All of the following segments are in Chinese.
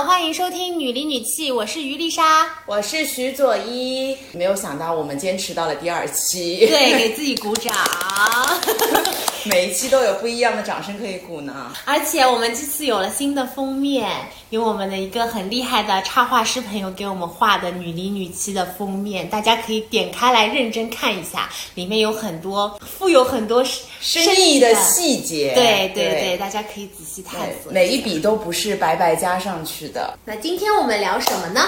好，欢迎收听《女里女气》，我是于丽莎，我是徐左一。没有想到我们坚持到了第二期，对，给自己鼓掌。每一期都有不一样的掌声可以鼓呢。而且我们这次有了新的封面，有我们的一个很厉害的插画师朋友给我们画的《女里女气》的封面，大家可以点开来认真看一下，里面有很多富有很多深意的细节。对对对，大家可以仔细探索。每一笔都不是白白加上去的。那今天我们聊什么呢？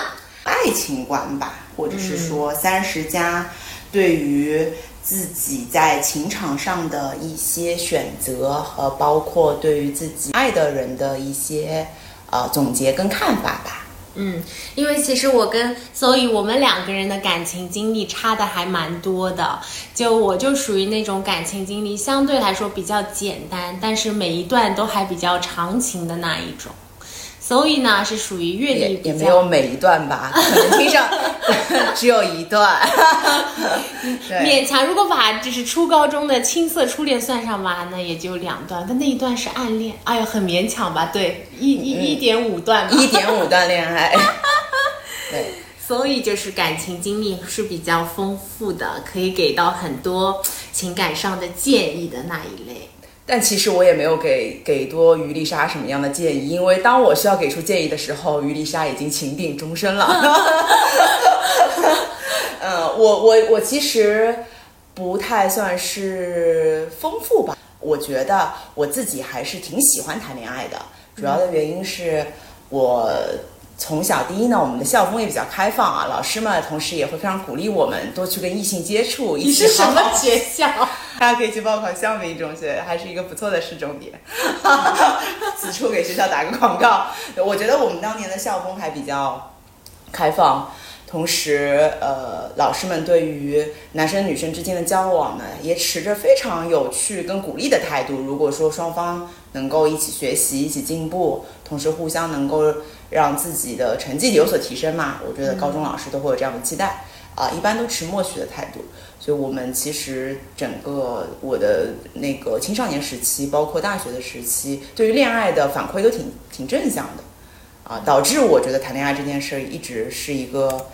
爱情观吧，或者是说三十加对于。自己在情场上的一些选择和包括对于自己爱的人的一些呃总结跟看法吧。嗯，因为其实我跟所以我们两个人的感情经历差的还蛮多的。就我就属于那种感情经历相对来说比较简单，但是每一段都还比较长情的那一种。所以呢，是属于阅历也没有每一段吧，可能听上 只有一段，勉强如果把就是初高中的青涩初恋算上吧，那也就两段，但那一段是暗恋，哎呀，很勉强吧？对，一一一点五段，一点五段恋爱，对，所以就是感情经历是比较丰富的，可以给到很多情感上的建议的那一类。但其实我也没有给给多于丽莎什么样的建议，因为当我需要给出建议的时候，于丽莎已经情定终身了。嗯，我我我其实不太算是丰富吧，我觉得我自己还是挺喜欢谈恋爱的，主要的原因是我。从小，第一呢，我们的校风也比较开放啊，老师们同时也会非常鼓励我们多去跟异性接触。你是什么学校？大家可以去报考湘北中学，还是一个不错的市重点。此处给学校打个广告。我觉得我们当年的校风还比较开放，同时，呃，老师们对于男生女生之间的交往呢，也持着非常有趣跟鼓励的态度。如果说双方能够一起学习、一起进步，同时互相能够。让自己的成绩有所提升嘛？我觉得高中老师都会有这样的期待啊，一般都持默许的态度。所以，我们其实整个我的那个青少年时期，包括大学的时期，对于恋爱的反馈都挺挺正向的啊，导致我觉得谈恋爱这件事一直是一个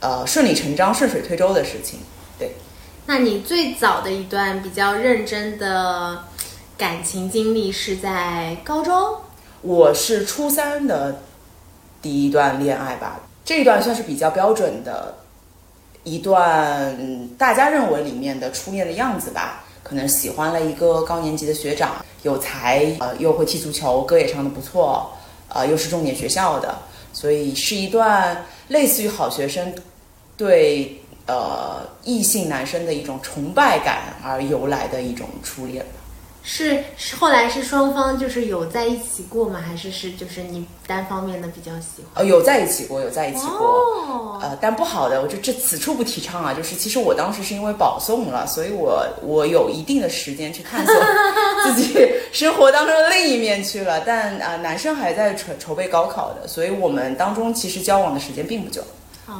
呃顺理成章、顺水推舟的事情。对，那你最早的一段比较认真的感情经历是在高中？我是初三的。第一段恋爱吧，这一段算是比较标准的一段，大家认为里面的初恋的样子吧。可能喜欢了一个高年级的学长，有才，呃，又会踢足球，歌也唱得不错，呃，又是重点学校的，所以是一段类似于好学生对呃异性男生的一种崇拜感而由来的一种初恋。是后来是双方就是有在一起过吗？还是是就是你单方面的比较喜欢？呃，有在一起过，有在一起过。呃，但不好的，我就这此处不提倡啊。就是其实我当时是因为保送了，所以我我有一定的时间去探索 自己生活当中的另一面去了。但啊，男生还在筹筹备高考的，所以我们当中其实交往的时间并不久。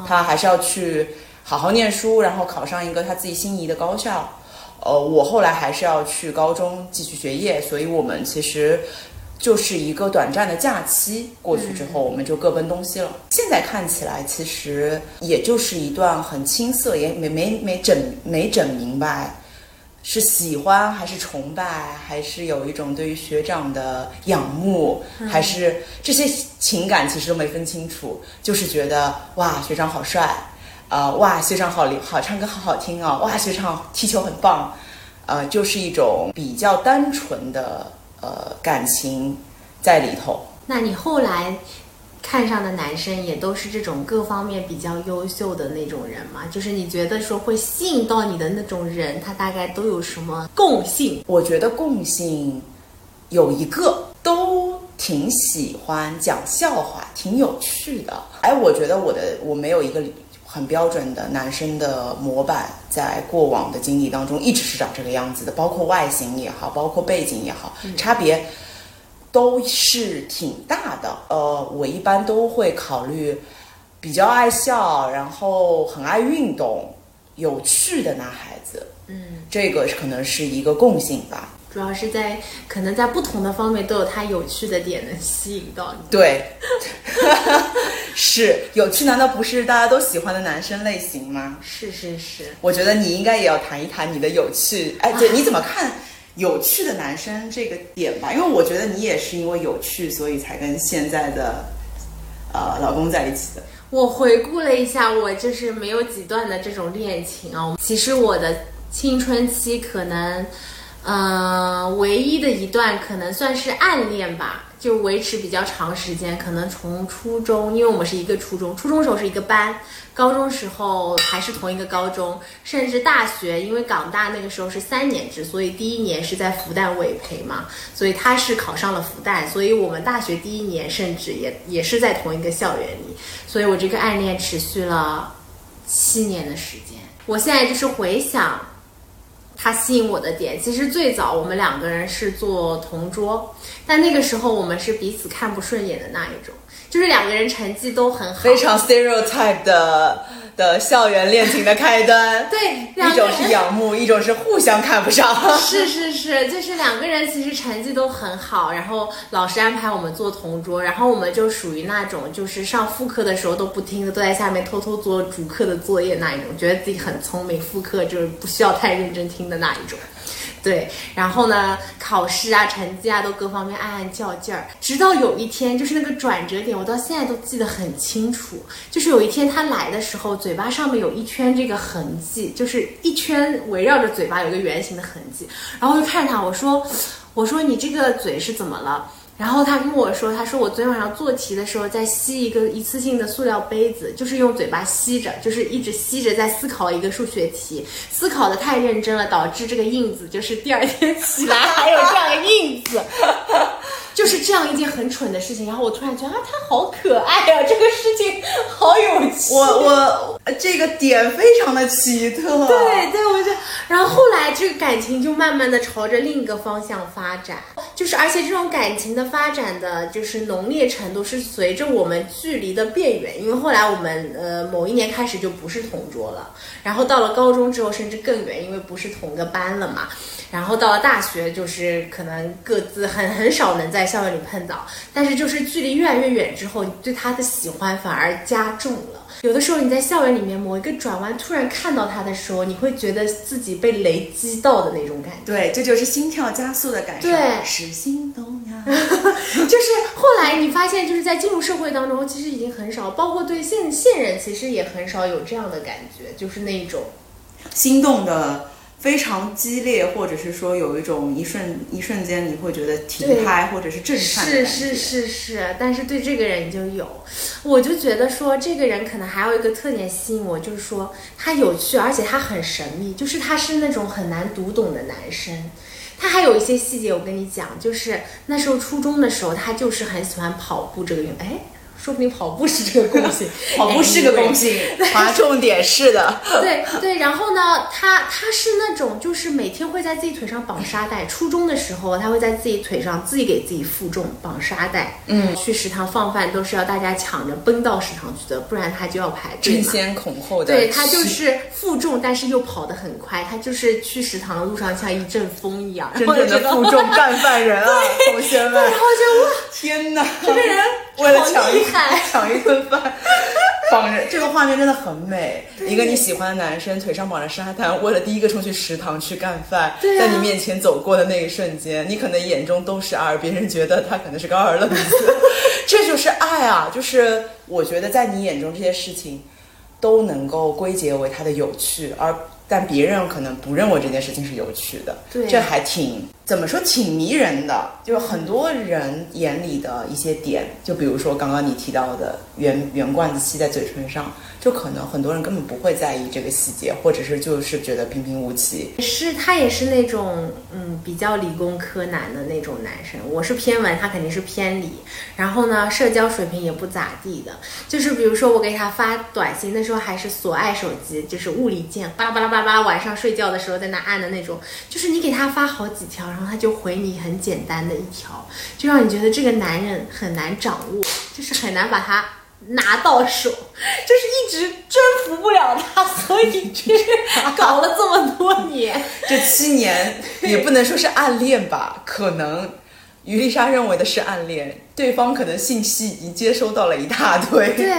他还是要去好好念书，然后考上一个他自己心仪的高校。呃，我后来还是要去高中继续学业，所以我们其实就是一个短暂的假期过去之后，我们就各奔东西了。现在看起来，其实也就是一段很青涩，也没没没整没整明白，是喜欢还是崇拜，还是有一种对于学长的仰慕，还是这些情感其实都没分清楚，就是觉得哇，学长好帅。呃，哇，学长好好唱歌，好好听哦！哇，学长踢球很棒，呃，就是一种比较单纯的呃感情在里头。那你后来看上的男生也都是这种各方面比较优秀的那种人吗？就是你觉得说会吸引到你的那种人，他大概都有什么共性？我觉得共性有一个，都挺喜欢讲笑话，挺有趣的。哎，我觉得我的我没有一个。很标准的男生的模板，在过往的经历当中一直是长这个样子的，包括外形也好，包括背景也好，差别都是挺大的。呃，我一般都会考虑比较爱笑，然后很爱运动、有趣的男孩子。嗯，这个可能是一个共性吧。主要是在可能在不同的方面都有他有趣的点能吸引到你。对，是有趣，难道不是大家都喜欢的男生类型吗？是是是，我觉得你应该也要谈一谈你的有趣。哎，对，你怎么看有趣的男生这个点吧？因为我觉得你也是因为有趣，所以才跟现在的呃老公在一起的。我回顾了一下，我就是没有几段的这种恋情啊。其实我的青春期可能，嗯，唯一的一段可能算是暗恋吧。就维持比较长时间，可能从初中，因为我们是一个初中，初中时候是一个班，高中时候还是同一个高中，甚至大学，因为港大那个时候是三年制，所以第一年是在复旦委培嘛，所以他是考上了复旦，所以我们大学第一年甚至也也是在同一个校园里，所以我这个暗恋持续了七年的时间。我现在就是回想。他吸引我的点，其实最早我们两个人是做同桌，但那个时候我们是彼此看不顺眼的那一种，就是两个人成绩都很好，非常 stereotype 的。的校园恋情的开端，对，一种是仰慕，一种是互相看不上。是是是，就是两个人其实成绩都很好，然后老师安排我们做同桌，然后我们就属于那种就是上副课的时候都不听的，都在下面偷偷做主课的作业那一种，觉得自己很聪明，副课就是不需要太认真听的那一种。对，然后呢，考试啊、成绩啊，都各方面暗暗较劲儿。直到有一天，就是那个转折点，我到现在都记得很清楚。就是有一天他来的时候，嘴巴上面有一圈这个痕迹，就是一圈围绕着嘴巴有一个圆形的痕迹。然后就看着他，我说：“我说你这个嘴是怎么了？”然后他跟我说：“他说我昨天晚上做题的时候在吸一个一次性的塑料杯子，就是用嘴巴吸着，就是一直吸着在思考一个数学题，思考的太认真了，导致这个印子就是第二天起来还有这样的印子。”就是这样一件很蠢的事情，然后我突然觉得啊，他好可爱啊，这个事情好有趣。我我这个点非常的奇特。对对，我就，然后后来这个感情就慢慢的朝着另一个方向发展，就是而且这种感情的发展的就是浓烈程度是随着我们距离的变远，因为后来我们呃某一年开始就不是同桌了，然后到了高中之后甚至更远，因为不是同个班了嘛。然后到了大学，就是可能各自很很少能在校园里碰到，但是就是距离越来越远之后，你对他的喜欢反而加重了。有的时候你在校园里面某一个转弯突然看到他的时候，你会觉得自己被雷击到的那种感觉。对，这就是心跳加速的感受。对，是心动呀。就是后来你发现，就是在进入社会当中，其实已经很少，包括对现现任，其实也很少有这样的感觉，就是那种心动的。非常激烈，或者是说有一种一瞬一瞬间你会觉得停拍或者是震颤是是是是，但是对这个人就有，我就觉得说这个人可能还有一个特点吸引我，就是说他有趣，而且他很神秘，就是他是那种很难读懂的男生。他还有一些细节，我跟你讲，就是那时候初中的时候，他就是很喜欢跑步这个运动，哎。说不定跑步是这个共性，跑步是个共性，划重点是的。对对，然后呢，他他是那种就是每天会在自己腿上绑沙袋。初中的时候，他会在自己腿上自己给自己负重绑沙袋。嗯，去食堂放饭都是要大家抢着奔到食堂去的，不然他就要排队。争先恐后的。对他就是负重，但是又跑得很快。他就是去食堂的路上像一阵风一样。真正的负重干饭人啊，同学们！然后就哇，天哪，这个人为了抢一。抢一顿饭，绑着这个画面真的很美。一个你喜欢的男生腿上绑着沙滩，为了第一个冲去食堂去干饭，在你面前走过的那一瞬间，你可能眼中都是二，别人觉得他可能是个二愣子。这就是爱啊！就是我觉得在你眼中这些事情都能够归结为他的有趣，而。但别人可能不认为这件事情是有趣的，对，这还挺怎么说，挺迷人的。就是很多人眼里的一些点，就比如说刚刚你提到的圆圆罐子吸在嘴唇上。就可能很多人根本不会在意这个细节，或者是就是觉得平平无奇。是他也是那种嗯比较理工科男的那种男生，我是偏文，他肯定是偏理。然后呢，社交水平也不咋地的。就是比如说我给他发短信，那时候还是索爱手机，就是物理键，巴拉巴拉巴拉，晚上睡觉的时候在那按的那种。就是你给他发好几条，然后他就回你很简单的一条，就让你觉得这个男人很难掌握，就是很难把他。拿到手，就是一直征服不了他，所以就是搞了这么多年。这七年也不能说是暗恋吧，可能于丽莎认为的是暗恋，对方可能信息已经接收到了一大堆，对，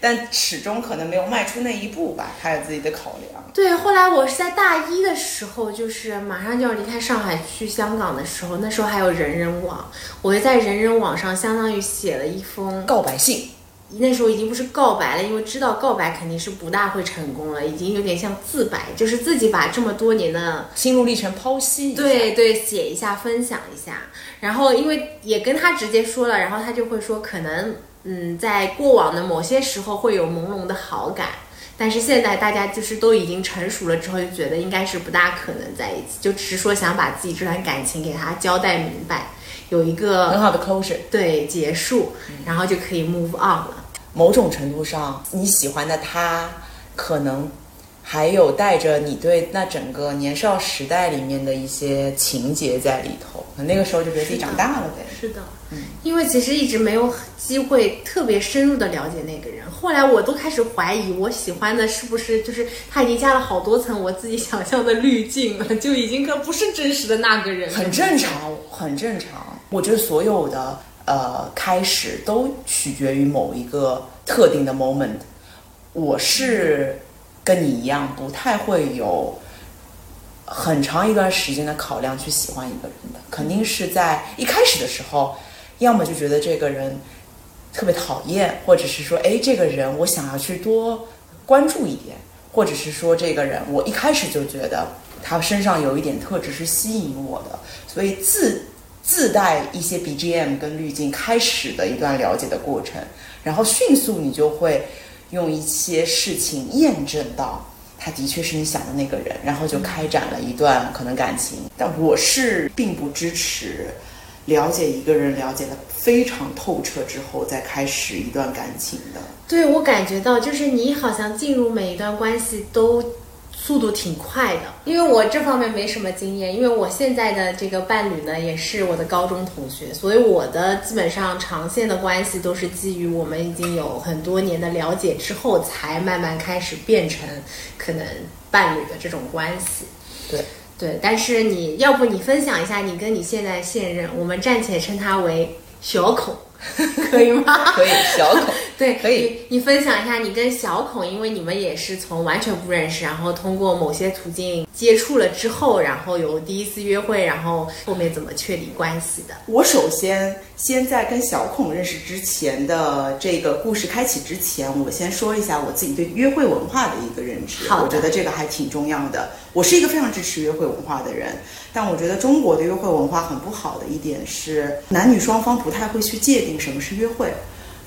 但始终可能没有迈出那一步吧，他有自己的考量。对，后来我是在大一的时候，就是马上就要离开上海去香港的时候，那时候还有人人网，我就在人人网上相当于写了一封告白信。那时候已经不是告白了，因为知道告白肯定是不大会成功了，已经有点像自白，就是自己把这么多年的心路历程剖析，对对，写一下，分享一下。然后因为也跟他直接说了，然后他就会说，可能嗯，在过往的某些时候会有朦胧的好感，但是现在大家就是都已经成熟了之后，就觉得应该是不大可能在一起，就只是说想把自己这段感情给他交代明白。有一个很好的 closure，对结束，然后就可以 move on 了。某种程度上，你喜欢的他，可能还有带着你对那整个年少时代里面的一些情节在里头。那个时候就觉得自己长大了呗。是的，嗯，因为其实一直没有机会特别深入的了解那个人。后来我都开始怀疑，我喜欢的是不是就是他已经加了好多层我自己想象的滤镜了，就已经可不是真实的那个人。很正常，很正常。我觉得所有的呃开始都取决于某一个特定的 moment。我是跟你一样，不太会有很长一段时间的考量去喜欢一个人的。肯定是在一开始的时候，要么就觉得这个人特别讨厌，或者是说，哎，这个人我想要去多关注一点，或者是说，这个人我一开始就觉得他身上有一点特质是吸引我的，所以自。自带一些 BGM 跟滤镜开始的一段了解的过程，然后迅速你就会用一些事情验证到他的确是你想的那个人，然后就开展了一段可能感情。但我是并不支持了解一个人了解的非常透彻之后再开始一段感情的。对我感觉到就是你好像进入每一段关系都。速度挺快的，因为我这方面没什么经验，因为我现在的这个伴侣呢，也是我的高中同学，所以我的基本上长线的关系都是基于我们已经有很多年的了解之后，才慢慢开始变成可能伴侣的这种关系。对对，但是你要不你分享一下你跟你现在现任，我们暂且称他为小孔。可以吗？可以，小孔 对，可以。你分享一下你跟小孔，因为你们也是从完全不认识，然后通过某些途径接触了之后，然后有第一次约会，然后后面怎么确立关系的？我首先先在跟小孔认识之前的这个故事开启之前，我先说一下我自己对约会文化的一个认知。好，我觉得这个还挺重要的。我是一个非常支持约会文化的人，但我觉得中国的约会文化很不好的一点是，男女双方不太会去界定什么是约会。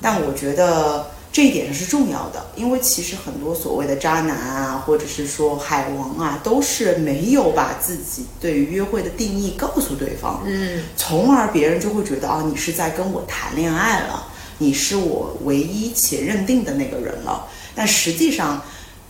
但我觉得这一点是重要的，因为其实很多所谓的渣男啊，或者是说海王啊，都是没有把自己对于约会的定义告诉对方，嗯，从而别人就会觉得啊，你是在跟我谈恋爱了，你是我唯一且认定的那个人了。但实际上。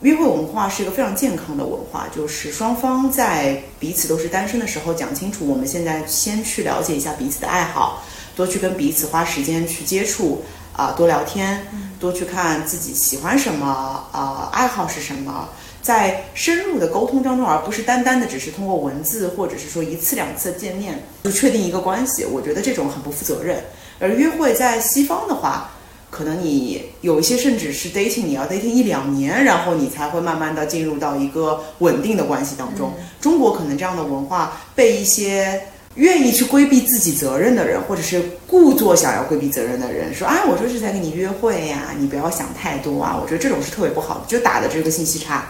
约会文化是一个非常健康的文化，就是双方在彼此都是单身的时候讲清楚，我们现在先去了解一下彼此的爱好，多去跟彼此花时间去接触，啊，多聊天，多去看自己喜欢什么，啊，爱好是什么，在深入的沟通当中，而不是单单的只是通过文字或者是说一次两次见面就确定一个关系，我觉得这种很不负责任。而约会在西方的话。可能你有一些甚至是 dating，你要 dating 一两年，然后你才会慢慢的进入到一个稳定的关系当中。中国可能这样的文化被一些愿意去规避自己责任的人，或者是故作想要规避责任的人说：“哎，我这是在跟你约会呀，你不要想太多啊。”我觉得这种是特别不好的，就打的这个信息差，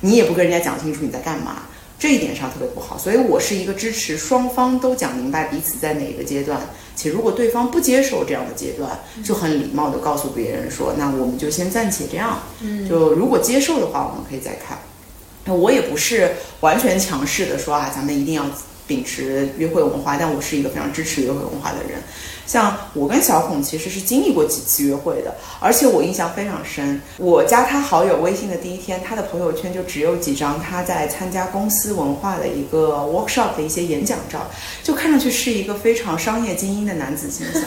你也不跟人家讲清楚你在干嘛。这一点上特别不好，所以我是一个支持双方都讲明白彼此在哪个阶段，且如果对方不接受这样的阶段，就很礼貌的告诉别人说，那我们就先暂且这样。嗯，就如果接受的话，我们可以再看。那我也不是完全强势的说啊，咱们一定要秉持约会文化，但我是一个非常支持约会文化的人。像我跟小孔其实是经历过几次约会的，而且我印象非常深。我加他好友微信的第一天，他的朋友圈就只有几张他在参加公司文化的一个 workshop 的一些演讲照，就看上去是一个非常商业精英的男子形象。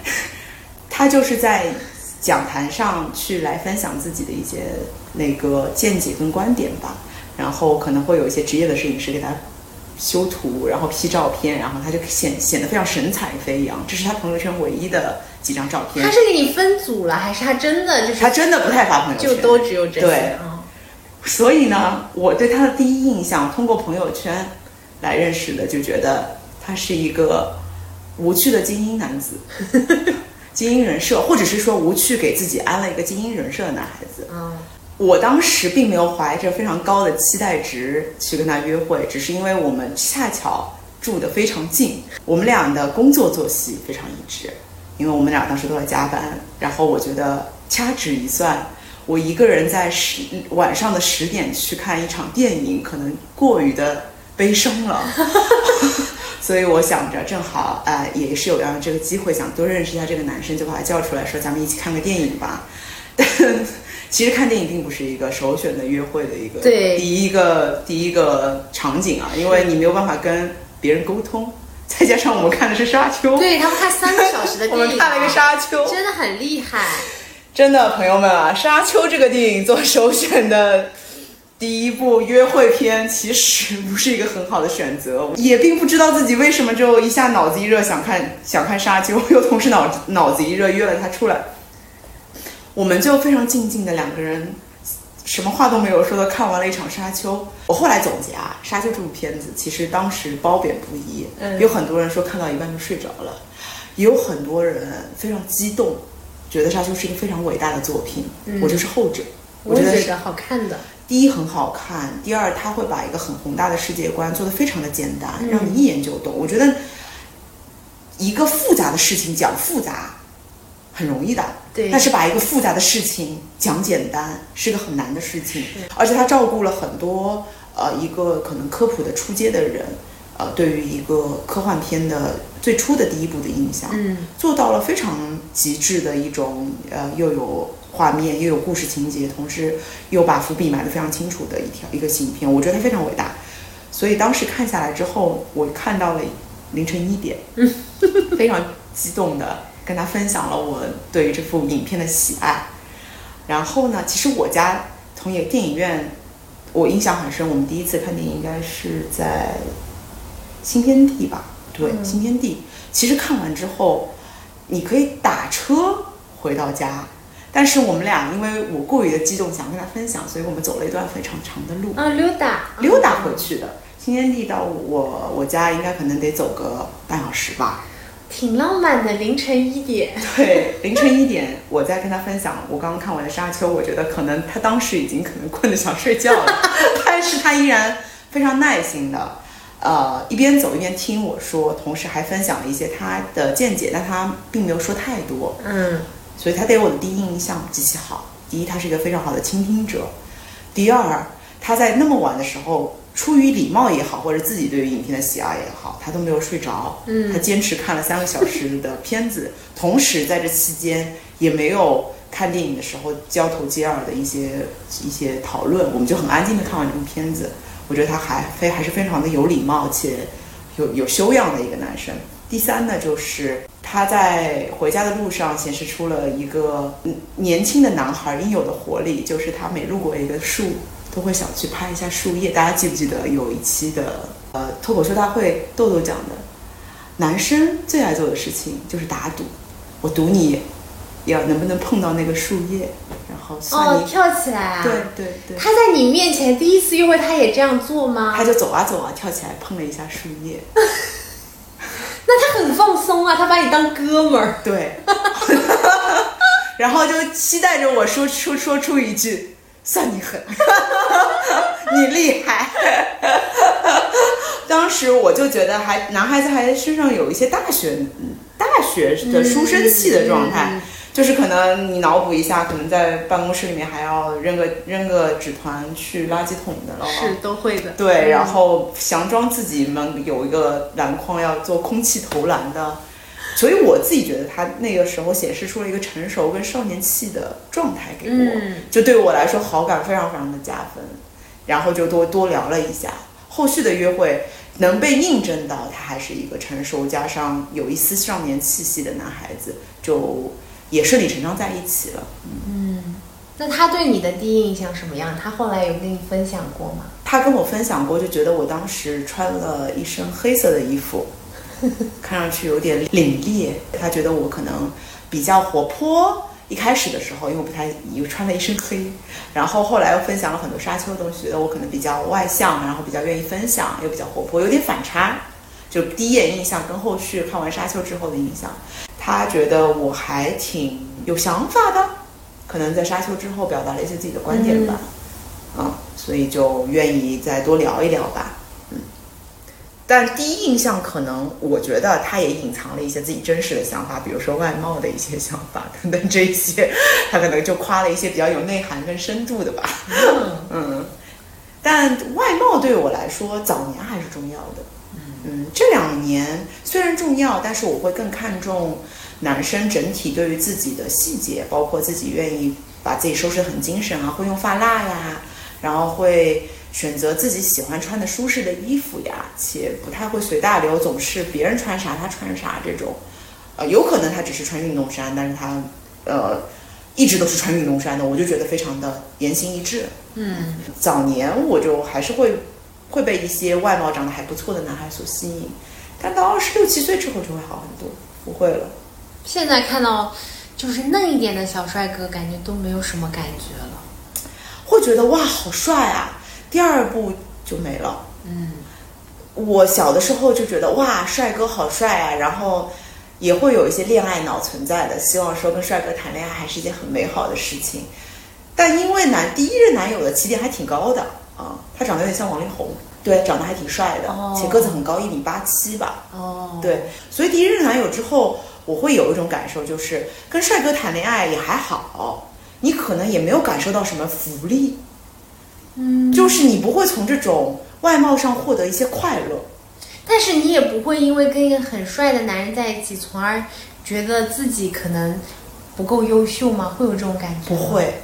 他就是在讲坛上去来分享自己的一些那个见解跟观点吧。然后可能会有一些职业的摄影师给他修图，然后 P 照片，然后他就显显得非常神采飞扬。这是他朋友圈唯一的几张照片。他是给你分组了，还是他真的就是？他真的不太发朋友圈，就都只有这些。对，所以呢，我对他的第一印象，通过朋友圈来认识的，就觉得他是一个无趣的精英男子，精英人设，或者是说无趣给自己安了一个精英人设的男孩子。嗯。我当时并没有怀着非常高的期待值去跟他约会，只是因为我们恰巧住得非常近，我们俩的工作作息非常一致，因为我们俩当时都在加班。然后我觉得掐指一算，我一个人在十晚上的十点去看一场电影，可能过于的悲伤了，所以我想着正好，呃，也是有这样这个机会，想多认识一下这个男生，就把他叫出来说，咱们一起看个电影吧。但其实看电影并不是一个首选的约会的一个第一个第一个场景啊，因为你没有办法跟别人沟通，再加上我们看的是沙丘，对他们看三个小时的 电影，我们看了一个沙丘，真的很厉害。真的朋友们啊，沙丘这个电影做首选的第一部约会片，其实不是一个很好的选择，也并不知道自己为什么就一下脑子一热想看想看沙丘，又同时脑脑子一热约了他出来。我们就非常静静的两个人，什么话都没有说的看完了一场《沙丘》。我后来总结啊，《沙丘》这部片子其实当时褒贬不一，有很多人说看到一半就睡着了，也有很多人非常激动，觉得《沙丘》是一个非常伟大的作品。我就是后者，我觉得好看的。第一很好看，第二他会把一个很宏大的世界观做得非常的简单，让你一眼就懂。我觉得一个复杂的事情讲复杂。很容易的，对。但是把一个复杂的事情讲简单，是个很难的事情。而且他照顾了很多呃一个可能科普的初阶的人，呃，对于一个科幻片的最初的第一部的印象，嗯，做到了非常极致的一种呃又有画面又有故事情节，同时又把伏笔埋得非常清楚的一条一个影片。我觉得它非常伟大。所以当时看下来之后，我看到了凌晨一点，非常激动的。跟他分享了我对于这部影片的喜爱，然后呢，其实我家从也电影院，我印象很深。我们第一次看电影应该是在新天地吧？对，新天地。其实看完之后，你可以打车回到家，但是我们俩因为我过于的激动，想跟他分享，所以我们走了一段非常长的路啊，溜达溜达回去的。新天地到我我家应该可能得走个半小时吧。挺浪漫的，凌晨一点。对，凌晨一点，我在跟他分享我刚刚看完的《沙丘》，我觉得可能他当时已经可能困得想睡觉了，但是他依然非常耐心的，呃，一边走一边听我说，同时还分享了一些他的见解，但他并没有说太多。嗯，所以他对我的第一印象极其好。第一，他是一个非常好的倾听者；第二，他在那么晚的时候。出于礼貌也好，或者自己对于影片的喜爱也好，他都没有睡着。嗯，他坚持看了三个小时的片子，同时在这期间也没有看电影的时候交头接耳的一些一些讨论，我们就很安静的看完这部片子。我觉得他还非还是非常的有礼貌且有有修养的一个男生。第三呢，就是他在回家的路上显示出了一个年轻的男孩应有的活力，就是他每路过一个树。都会想去拍一下树叶。大家记不记得有一期的呃脱口秀大会，豆豆讲的，男生最爱做的事情就是打赌，我赌你要能不能碰到那个树叶，然后算你跳起来啊。对对对。他在你面前第一次约会，他也这样做吗？他就走啊走啊，跳起来碰了一下树叶。那他很放松啊，他把你当哥们儿。对。然后就期待着我说出说出一句。算你狠，你厉害。当时我就觉得，还男孩子还身上有一些大学大学的书生气的状态，就是可能你脑补一下，可能在办公室里面还要扔个扔个纸团去垃圾桶的了，是都会的。对，然后佯装自己们有一个篮筐要做空气投篮的。所以我自己觉得他那个时候显示出了一个成熟跟少年气的状态给我，就对我来说好感非常非常的加分，然后就多多聊了一下，后续的约会能被印证到他还是一个成熟加上有一丝少年气息的男孩子，就也顺理成章在一起了。嗯那他对你的第一印象什么样？他后来有跟你分享过吗？他跟我分享过，就觉得我当时穿了一身黑色的衣服，看上去有点凛冽。他觉得我可能比较活泼。一开始的时候，因为我不太又穿了一身黑，然后后来又分享了很多沙丘的东西，觉得我可能比较外向，然后比较愿意分享，又比较活泼，有点反差。就第一眼印象跟后续看完沙丘之后的印象，他觉得我还挺有想法的。可能在沙丘之后表达了一些自己的观点吧，嗯，所以就愿意再多聊一聊吧，嗯。但第一印象可能我觉得他也隐藏了一些自己真实的想法，比如说外貌的一些想法等等这些，他可能就夸了一些比较有内涵跟深度的吧，嗯。但外貌对我来说早年还是重要的，嗯，这两年虽然重要，但是我会更看重。男生整体对于自己的细节，包括自己愿意把自己收拾很精神啊，会用发蜡呀，然后会选择自己喜欢穿的舒适的衣服呀，且不太会随大流，总是别人穿啥他穿啥这种。呃，有可能他只是穿运动衫，但是他呃一直都是穿运动衫的，我就觉得非常的言行一致。嗯，早年我就还是会会被一些外貌长得还不错的男孩所吸引，但到二十六七岁之后就会好很多，不会了。现在看到就是嫩一点的小帅哥，感觉都没有什么感觉了，会觉得哇好帅啊，第二部就没了。嗯，我小的时候就觉得哇帅哥好帅啊，然后也会有一些恋爱脑存在的，希望说跟帅哥谈恋爱还是一件很美好的事情。但因为男第一任男友的起点还挺高的啊，他长得有点像王力宏，对，长得还挺帅的，且个子很高，一米八七吧。哦，对，所以第一任男友之后。我会有一种感受，就是跟帅哥谈恋爱也还好，你可能也没有感受到什么福利，嗯，就是你不会从这种外貌上获得一些快乐，但是你也不会因为跟一个很帅的男人在一起，从而觉得自己可能不够优秀吗？会有这种感觉？不会，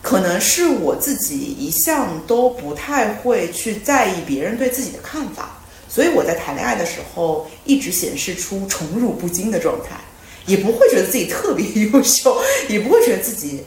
可能是我自己一向都不太会去在意别人对自己的看法。所以我在谈恋爱的时候，一直显示出宠辱不惊的状态，也不会觉得自己特别优秀，也不会觉得自己，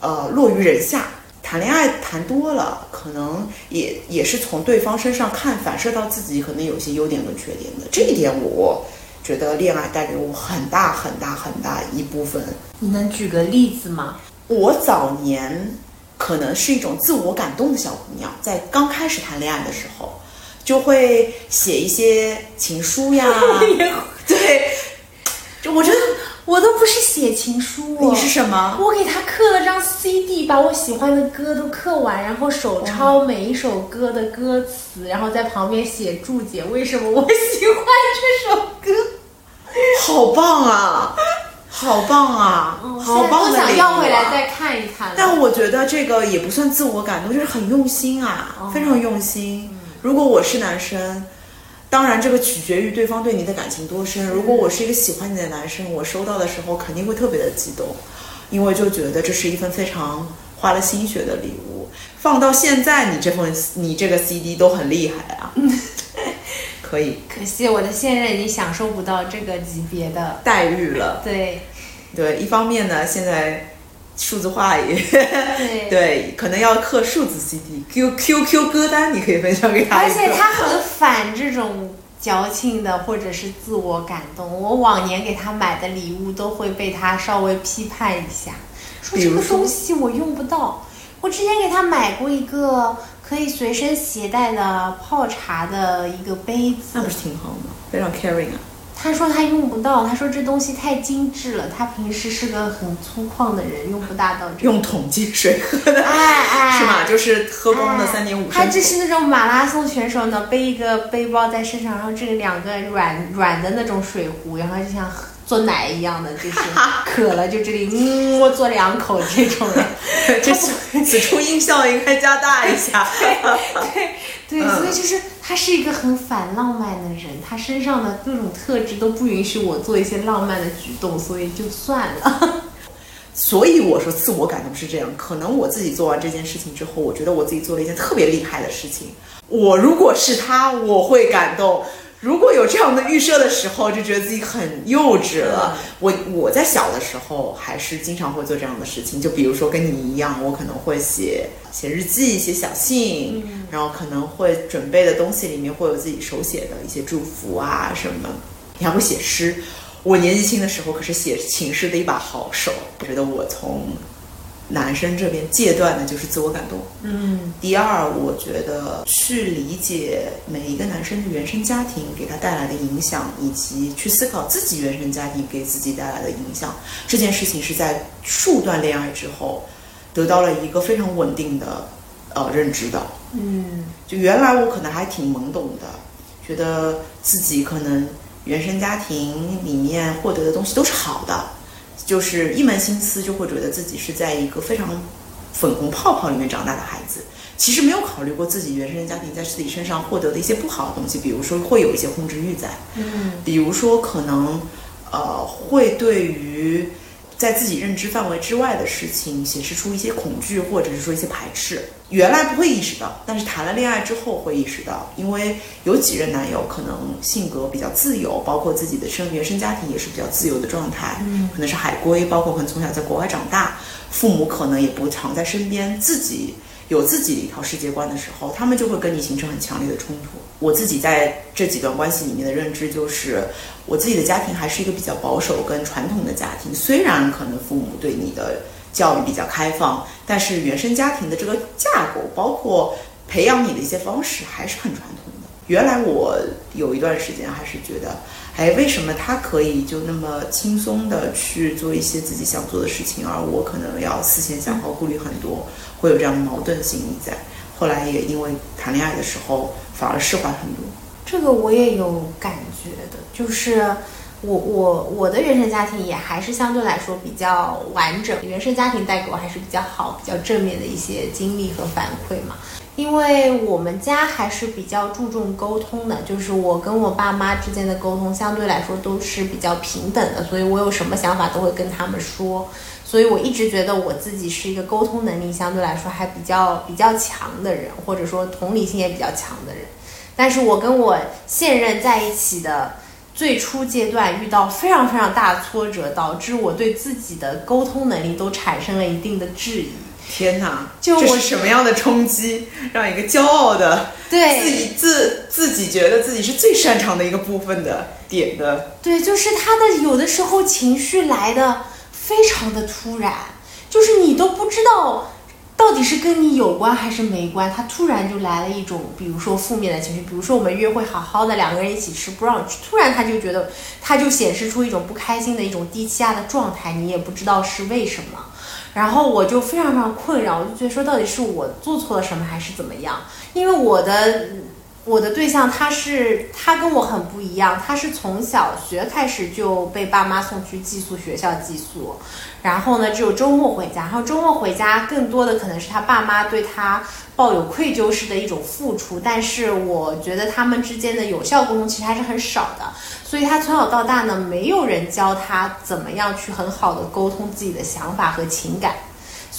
呃，落于人下。谈恋爱谈多了，可能也也是从对方身上看反射到自己可能有些优点跟缺点的。这一点，我觉得恋爱带给我很大很大很大一部分。你能举个例子吗？我早年可能是一种自我感动的小姑娘，在刚开始谈恋爱的时候。就会写一些情书呀，对，就我觉得我都不是写情书，你是什么？我给他刻了张 CD，把我喜欢的歌都刻完，然后手抄每一首歌的歌词，然后在旁边写注解，为什么我喜欢这首歌？好棒啊，好棒啊，好棒的想要回来再看一看。但我觉得这个也不算自我感动，就是很用心啊，非常用心。如果我是男生，当然这个取决于对方对你的感情多深。如果我是一个喜欢你的男生，我收到的时候肯定会特别的激动，因为就觉得这是一份非常花了心血的礼物。放到现在，你这份你这个 CD 都很厉害啊，可以。可惜我的现任已经享受不到这个级别的待遇了。对，对，一方面呢，现在。数字化也对 对，可能要刻数字 CD，Q Q Q 歌单你可以分享给他。而且他很反这种矫情的或者是自我感动。我往年给他买的礼物都会被他稍微批判一下，说这个东西我用不到。我之前给他买过一个可以随身携带的泡茶的一个杯子，那不是挺好吗？非常 caring 啊。他说他用不到，他说这东西太精致了，他平时是个很粗犷的人，用不大到这。用桶接水喝的，哎哎，是吗？就是喝光的三点五升。他这是那种马拉松选手呢，背一个背包在身上，然后这两个软软的那种水壶，然后就像做奶一样的，就是 渴了就这里嗯，我做两口这种的。这是此处音效应该加大一下。对 对，所以就是。他是一个很反浪漫的人，他身上的各种特质都不允许我做一些浪漫的举动，所以就算了。所以我说自我感动是这样，可能我自己做完这件事情之后，我觉得我自己做了一件特别厉害的事情。我如果是他，我会感动；如果有这样的预设的时候，就觉得自己很幼稚了。我我在小的时候还是经常会做这样的事情，就比如说跟你一样，我可能会写写日记、写小信，然后可能会准备的东西里面会有自己手写的一些祝福啊什么。你还会写诗，我年纪轻的时候可是写情诗的一把好手。我觉得我从。男生这边戒断的就是自我感动。嗯，第二，我觉得去理解每一个男生的原生家庭给他带来的影响，以及去思考自己原生家庭给自己带来的影响，这件事情是在数段恋爱之后得到了一个非常稳定的呃认知的。嗯，就原来我可能还挺懵懂的，觉得自己可能原生家庭里面获得的东西都是好的。就是一门心思就会觉得自己是在一个非常粉红泡泡里面长大的孩子，其实没有考虑过自己原生家庭在自己身上获得的一些不好的东西，比如说会有一些控制欲在，嗯，比如说可能呃会对于。在自己认知范围之外的事情，显示出一些恐惧，或者是说一些排斥。原来不会意识到，但是谈了恋爱之后会意识到，因为有几任男友可能性格比较自由，包括自己的生原生家庭也是比较自由的状态，嗯，可能是海归，包括可能从小在国外长大，父母可能也不常在身边，自己。有自己的一套世界观的时候，他们就会跟你形成很强烈的冲突。我自己在这几段关系里面的认知就是，我自己的家庭还是一个比较保守跟传统的家庭。虽然可能父母对你的教育比较开放，但是原生家庭的这个架构，包括培养你的一些方式，还是很传统的。原来我有一段时间还是觉得。哎，为什么他可以就那么轻松的去做一些自己想做的事情，而我可能要思前想后、顾虑很多，会有这样的矛盾心理在。后来也因为谈恋爱的时候，反而释怀很多。这个我也有感觉的，就是我我我的原生家庭也还是相对来说比较完整，原生家庭带给我还是比较好、比较正面的一些经历和反馈嘛。因为我们家还是比较注重沟通的，就是我跟我爸妈之间的沟通相对来说都是比较平等的，所以我有什么想法都会跟他们说，所以我一直觉得我自己是一个沟通能力相对来说还比较比较强的人，或者说同理心也比较强的人。但是我跟我现任在一起的最初阶段遇到非常非常大的挫折，导致我对自己的沟通能力都产生了一定的质疑。天哪！这是什么样的冲击，让一个骄傲的、对自己自自己觉得自己是最擅长的一个部分的点的？对，就是他的有的时候情绪来的非常的突然，就是你都不知道到底是跟你有关还是没关，他突然就来了一种，比如说负面的情绪，比如说我们约会好好的两个人一起吃，brunch，突然他就觉得他就显示出一种不开心的一种低气压的状态，你也不知道是为什么。然后我就非常非常困扰，我就觉得说到底是我做错了什么还是怎么样？因为我的我的对象他是他跟我很不一样，他是从小学开始就被爸妈送去寄宿学校寄宿，然后呢只有周末回家，然后周末回家更多的可能是他爸妈对他抱有愧疚式的一种付出，但是我觉得他们之间的有效沟通其实还是很少的。所以他从小到大呢，没有人教他怎么样去很好的沟通自己的想法和情感，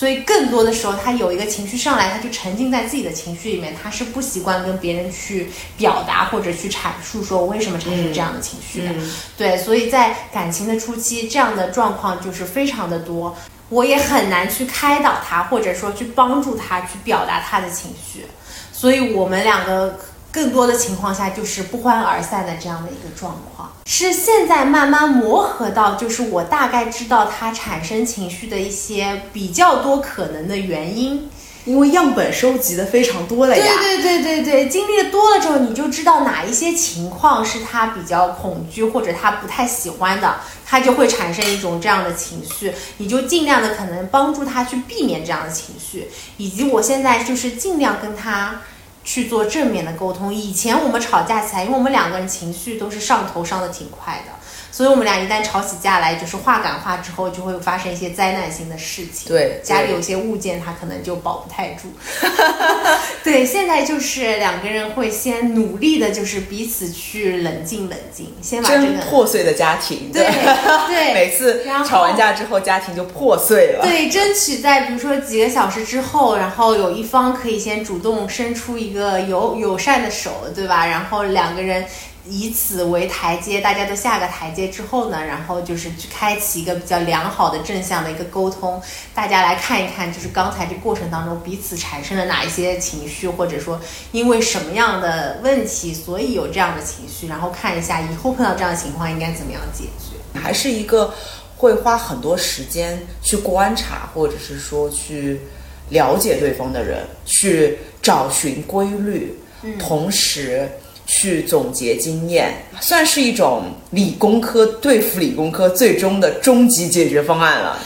所以更多的时候，他有一个情绪上来，他就沉浸在自己的情绪里面，他是不习惯跟别人去表达或者去阐述说我为什么产生这样的情绪的。对，所以在感情的初期，这样的状况就是非常的多，我也很难去开导他，或者说去帮助他去表达他的情绪，所以我们两个。更多的情况下就是不欢而散的这样的一个状况，是现在慢慢磨合到，就是我大概知道他产生情绪的一些比较多可能的原因，因为样本收集的非常多了呀。对对对对对，经历的多了之后，你就知道哪一些情况是他比较恐惧或者他不太喜欢的，他就会产生一种这样的情绪，你就尽量的可能帮助他去避免这样的情绪，以及我现在就是尽量跟他。去做正面的沟通。以前我们吵架起来，因为我们两个人情绪都是上头上的挺快的。所以，我们俩一旦吵起架来，就是话赶话之后，就会发生一些灾难性的事情。对，家里有些物件，他可能就保不太住。对，现在就是两个人会先努力的，就是彼此去冷静冷静，先把这个破碎的家庭。对对，每次吵完架之后，家庭就破碎了。对，争取在比如说几个小时之后，然后有一方可以先主动伸出一个友友善的手，对吧？然后两个人。以此为台阶，大家都下个台阶之后呢，然后就是去开启一个比较良好的正向的一个沟通，大家来看一看，就是刚才这过程当中彼此产生了哪一些情绪，或者说因为什么样的问题，所以有这样的情绪，然后看一下以后碰到这样的情况应该怎么样解决。还是一个会花很多时间去观察，或者是说去了解对方的人，去找寻规律，嗯同时。去总结经验，算是一种理工科对付理工科最终的终极解决方案了。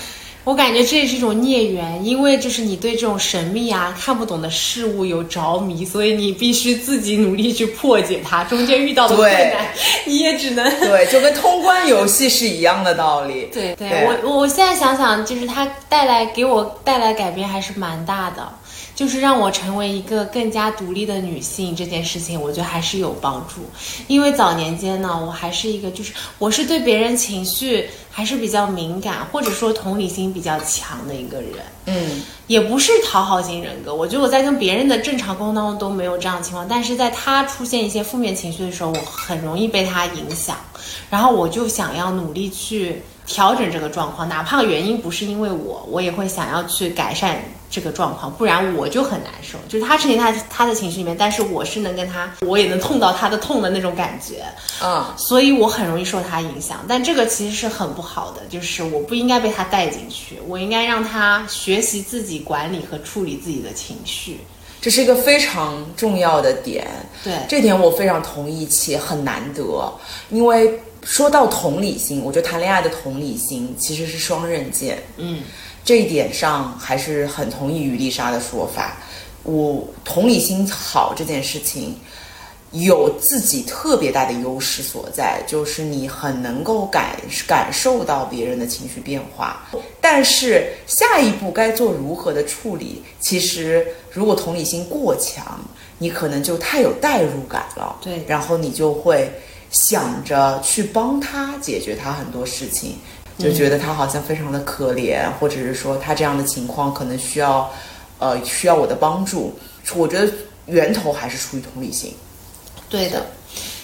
我感觉这也是一种孽缘，因为就是你对这种神秘啊、看不懂的事物有着迷，所以你必须自己努力去破解它。中间遇到的困难，你也只能对，就跟通关游戏是一样的道理。对，对我我现在想想，就是它带来给我带来改变还是蛮大的。就是让我成为一个更加独立的女性这件事情，我觉得还是有帮助。因为早年间呢，我还是一个，就是我是对别人情绪还是比较敏感，或者说同理心比较强的一个人。嗯，也不是讨好型人格。我觉得我在跟别人的正常沟通当中都没有这样的情况，但是在他出现一些负面情绪的时候，我很容易被他影响，然后我就想要努力去。调整这个状况，哪怕原因不是因为我，我也会想要去改善这个状况，不然我就很难受。就是他沉浸在他的情绪里面，但是我是能跟他，我也能痛到他的痛的那种感觉，嗯，所以我很容易受他影响。但这个其实是很不好的，就是我不应该被他带进去，我应该让他学习自己管理和处理自己的情绪，这是一个非常重要的点。对，这点我非常同意且很难得，因为。说到同理心，我觉得谈恋爱的同理心其实是双刃剑。嗯，这一点上还是很同意于丽莎的说法。我同理心好这件事情，有自己特别大的优势所在，就是你很能够感感受到别人的情绪变化。但是下一步该做如何的处理，其实如果同理心过强，你可能就太有代入感了。对，然后你就会。想着去帮他解决他很多事情，就觉得他好像非常的可怜，或者是说他这样的情况可能需要，呃，需要我的帮助。我觉得源头还是出于同理心。对的，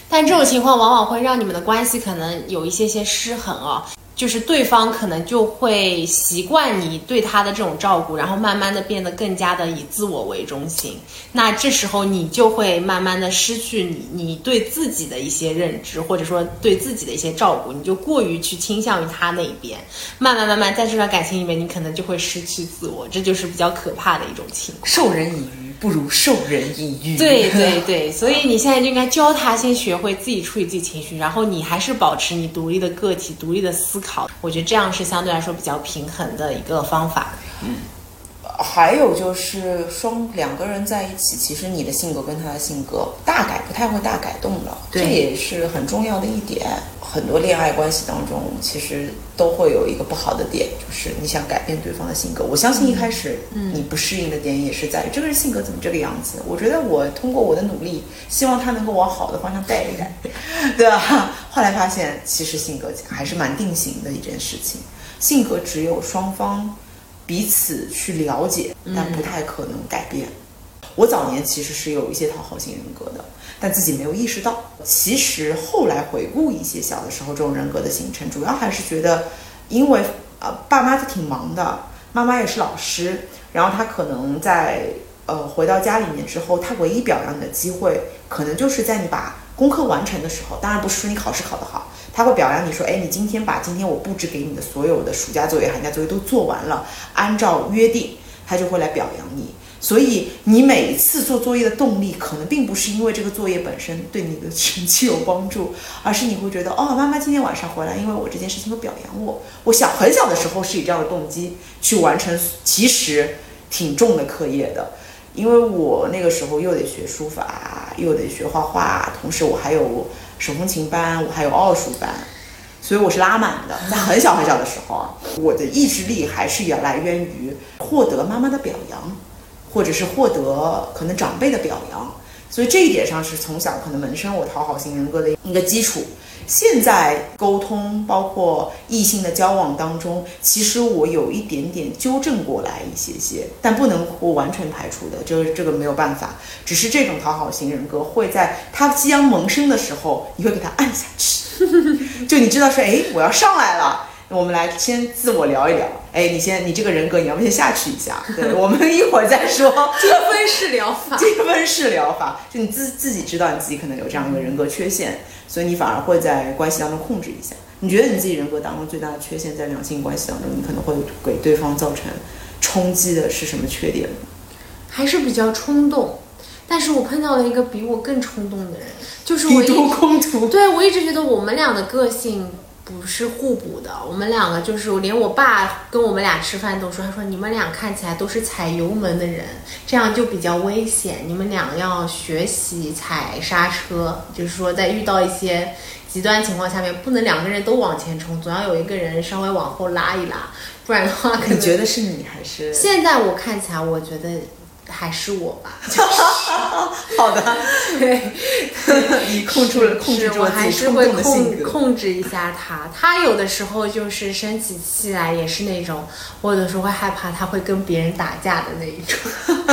但这种情况往往会让你们的关系可能有一些些失衡啊。就是对方可能就会习惯你对他的这种照顾，然后慢慢的变得更加的以自我为中心。那这时候你就会慢慢的失去你你对自己的一些认知，或者说对自己的一些照顾，你就过于去倾向于他那一边。慢慢慢慢在这段感情里面，你可能就会失去自我，这就是比较可怕的一种情况。授人以不如授人以渔。对对对，所以你现在就应该教他先学会自己处理自己情绪，然后你还是保持你独立的个体、独立的思考。我觉得这样是相对来说比较平衡的一个方法。嗯，还有就是双两个人在一起，其实你的性格跟他的性格大改不太会大改动的，这也是很重要的一点。很多恋爱关系当中，其实都会有一个不好的点，就是你想改变对方的性格。我相信一开始你不适应的点也是在于这个人性格怎么这个样子。我觉得我通过我的努力，希望他能够往好的方向带一带，对吧？后来发现，其实性格还是蛮定型的一件事情。性格只有双方彼此去了解，但不太可能改变。我早年其实是有一些讨好型人格的。但自己没有意识到，其实后来回顾一些小的时候这种人格的形成，主要还是觉得，因为呃爸妈都挺忙的，妈妈也是老师，然后他可能在呃回到家里面之后，他唯一表扬你的机会，可能就是在你把功课完成的时候，当然不是说你考试考得好，他会表扬你说，哎，你今天把今天我布置给你的所有的暑假作业、寒假作业都做完了，按照约定，他就会来表扬你。所以你每一次做作业的动力，可能并不是因为这个作业本身对你的成绩有帮助，而是你会觉得，哦，妈妈今天晚上回来，因为我这件事情会表扬我。我小很小的时候是以这样的动机去完成，其实挺重的课业的，因为我那个时候又得学书法，又得学画画，同时我还有手风琴班，我还有奥数班，所以我是拉满的。在很小很小的时候啊，我的意志力还是来源于获得妈妈的表扬。或者是获得可能长辈的表扬，所以这一点上是从小可能萌生我讨好型人格的一个基础。现在沟通，包括异性的交往当中，其实我有一点点纠正过来一些些，但不能我完全排除的，这这个没有办法。只是这种讨好型人格会在他即将萌生的时候，你会给他按下去，就你知道说，哎，我要上来了。我们来先自我聊一聊，哎，你先，你这个人格你要不先下去一下？对，我们一会儿再说。积分式疗法，积分式疗法，就你自自己知道你自己可能有这样一个人格缺陷，所以你反而会在关系当中控制一下。你觉得你自己人格当中最大的缺陷在两性关系当中，你可能会给对方造成冲击的是什么缺点？还是比较冲动，但是我碰到了一个比我更冲动的人，就是我一空图。对我一直觉得我们俩的个性。不是互补的，我们两个就是连我爸跟我们俩吃饭都说，他说你们俩看起来都是踩油门的人，这样就比较危险。你们俩要学习踩刹车，就是说在遇到一些极端情况下面，不能两个人都往前冲，总要有一个人稍微往后拉一拉，不然的话，你觉得是你还是？现在我看起来，我觉得。还是我吧，好的，对，你控制了，控制住了自己冲动的性格，控制一下他。他有的时候就是生起气来，也是那种，我有的时候会害怕他会跟别人打架的那一种，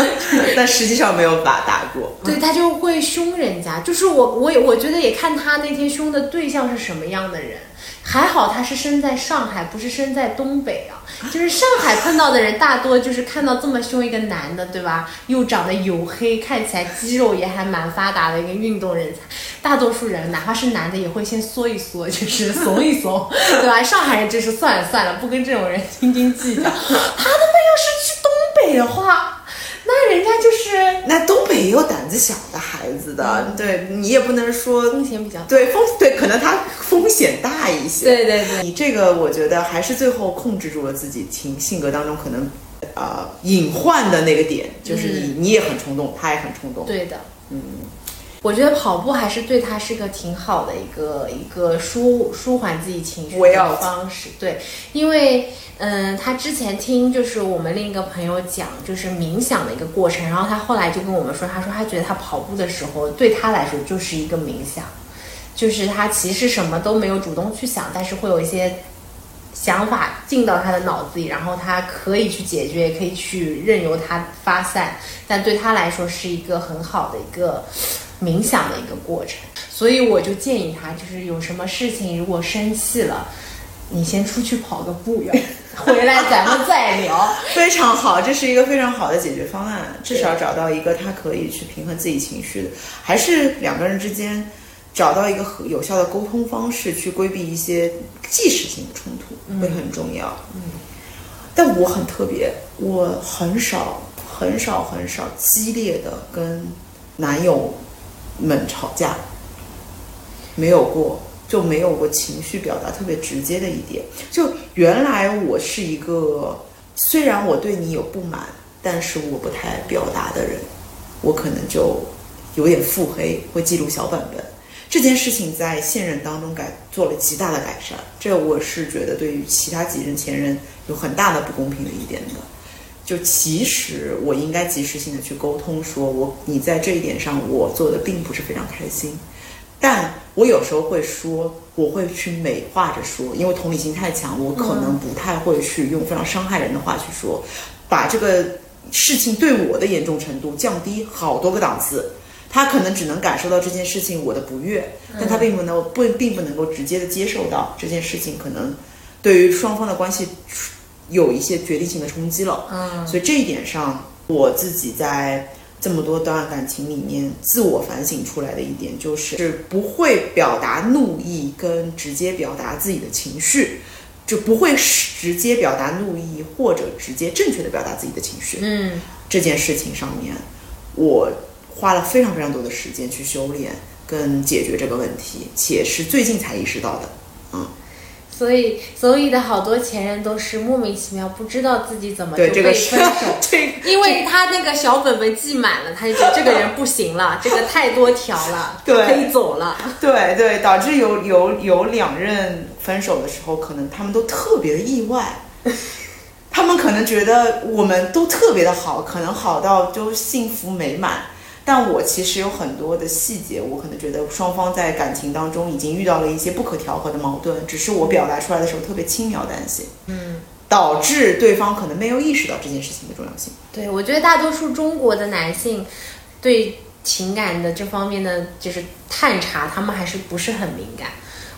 但实际上没有打打过。对他就会凶人家，就是我，我也我觉得也看他那天凶的对象是什么样的人。还好他是生在上海，不是生在东北啊。就是上海碰到的人，大多就是看到这么凶一个男的，对吧？又长得黝黑，看起来肌肉也还蛮发达的一个运动人才。大多数人哪怕是男的，也会先缩一缩，就是怂一怂，对吧？上海人就是算了算了，不跟这种人斤斤计较。他他妈要是去东北的话。那人家就是那东北也有胆子小的孩子的，对你也不能说风险比较对风对，可能他风险大一些。对对对，你这个我觉得还是最后控制住了自己情性格当中可能呃隐患的那个点，就是你你也很冲动，他也很冲动。对的，嗯。我觉得跑步还是对他是个挺好的一个一个舒舒缓自己情绪的方式。对，因为嗯，他之前听就是我们另一个朋友讲，就是冥想的一个过程，然后他后来就跟我们说，他说他觉得他跑步的时候对他来说就是一个冥想，就是他其实什么都没有主动去想，但是会有一些想法进到他的脑子里，然后他可以去解决，也可以去任由它发散，但对他来说是一个很好的一个。冥想的一个过程，所以我就建议他，就是有什么事情如果生气了，你先出去跑个步呀，回来咱们再聊。非常好，这是一个非常好的解决方案，至少找到一个他可以去平衡自己情绪的，还是两个人之间找到一个有效的沟通方式，去规避一些即时性的冲突会很重要。嗯，但我很特别，我很少很少很少激烈的跟男友。们吵架，没有过，就没有过情绪表达特别直接的一点。就原来我是一个，虽然我对你有不满，但是我不太表达的人，我可能就有点腹黑，会记录小本本。这件事情在现任当中改做了极大的改善，这我是觉得对于其他几任前任有很大的不公平的一点的。就其实我应该及时性的去沟通，说我你在这一点上我做的并不是非常开心，但我有时候会说，我会去美化着说，因为同理心太强，我可能不太会去用非常伤害人的话去说，把这个事情对我的严重程度降低好多个档次，他可能只能感受到这件事情我的不悦，但他并不能不并不能够直接的接受到这件事情可能对于双方的关系。有一些决定性的冲击了，嗯，所以这一点上，我自己在这么多段感情里面自我反省出来的一点，就是是不会表达怒意跟直接表达自己的情绪，就不会直接表达怒意或者直接正确的表达自己的情绪，嗯，这件事情上面，我花了非常非常多的时间去修炼跟解决这个问题，且是最近才意识到的，嗯。所以，所以的好多前任都是莫名其妙，不知道自己怎么就被分手，因为他那个小本本记满了，他就觉得这个人不行了，这个太多条了，可以走了。对对，导致有有有两任分手的时候，可能他们都特别的意外，他们可能觉得我们都特别的好，可能好到就幸福美满。但我其实有很多的细节，我可能觉得双方在感情当中已经遇到了一些不可调和的矛盾，只是我表达出来的时候特别轻描淡写，嗯，导致对方可能没有意识到这件事情的重要性。对，我觉得大多数中国的男性对情感的这方面的就是探查，他们还是不是很敏感。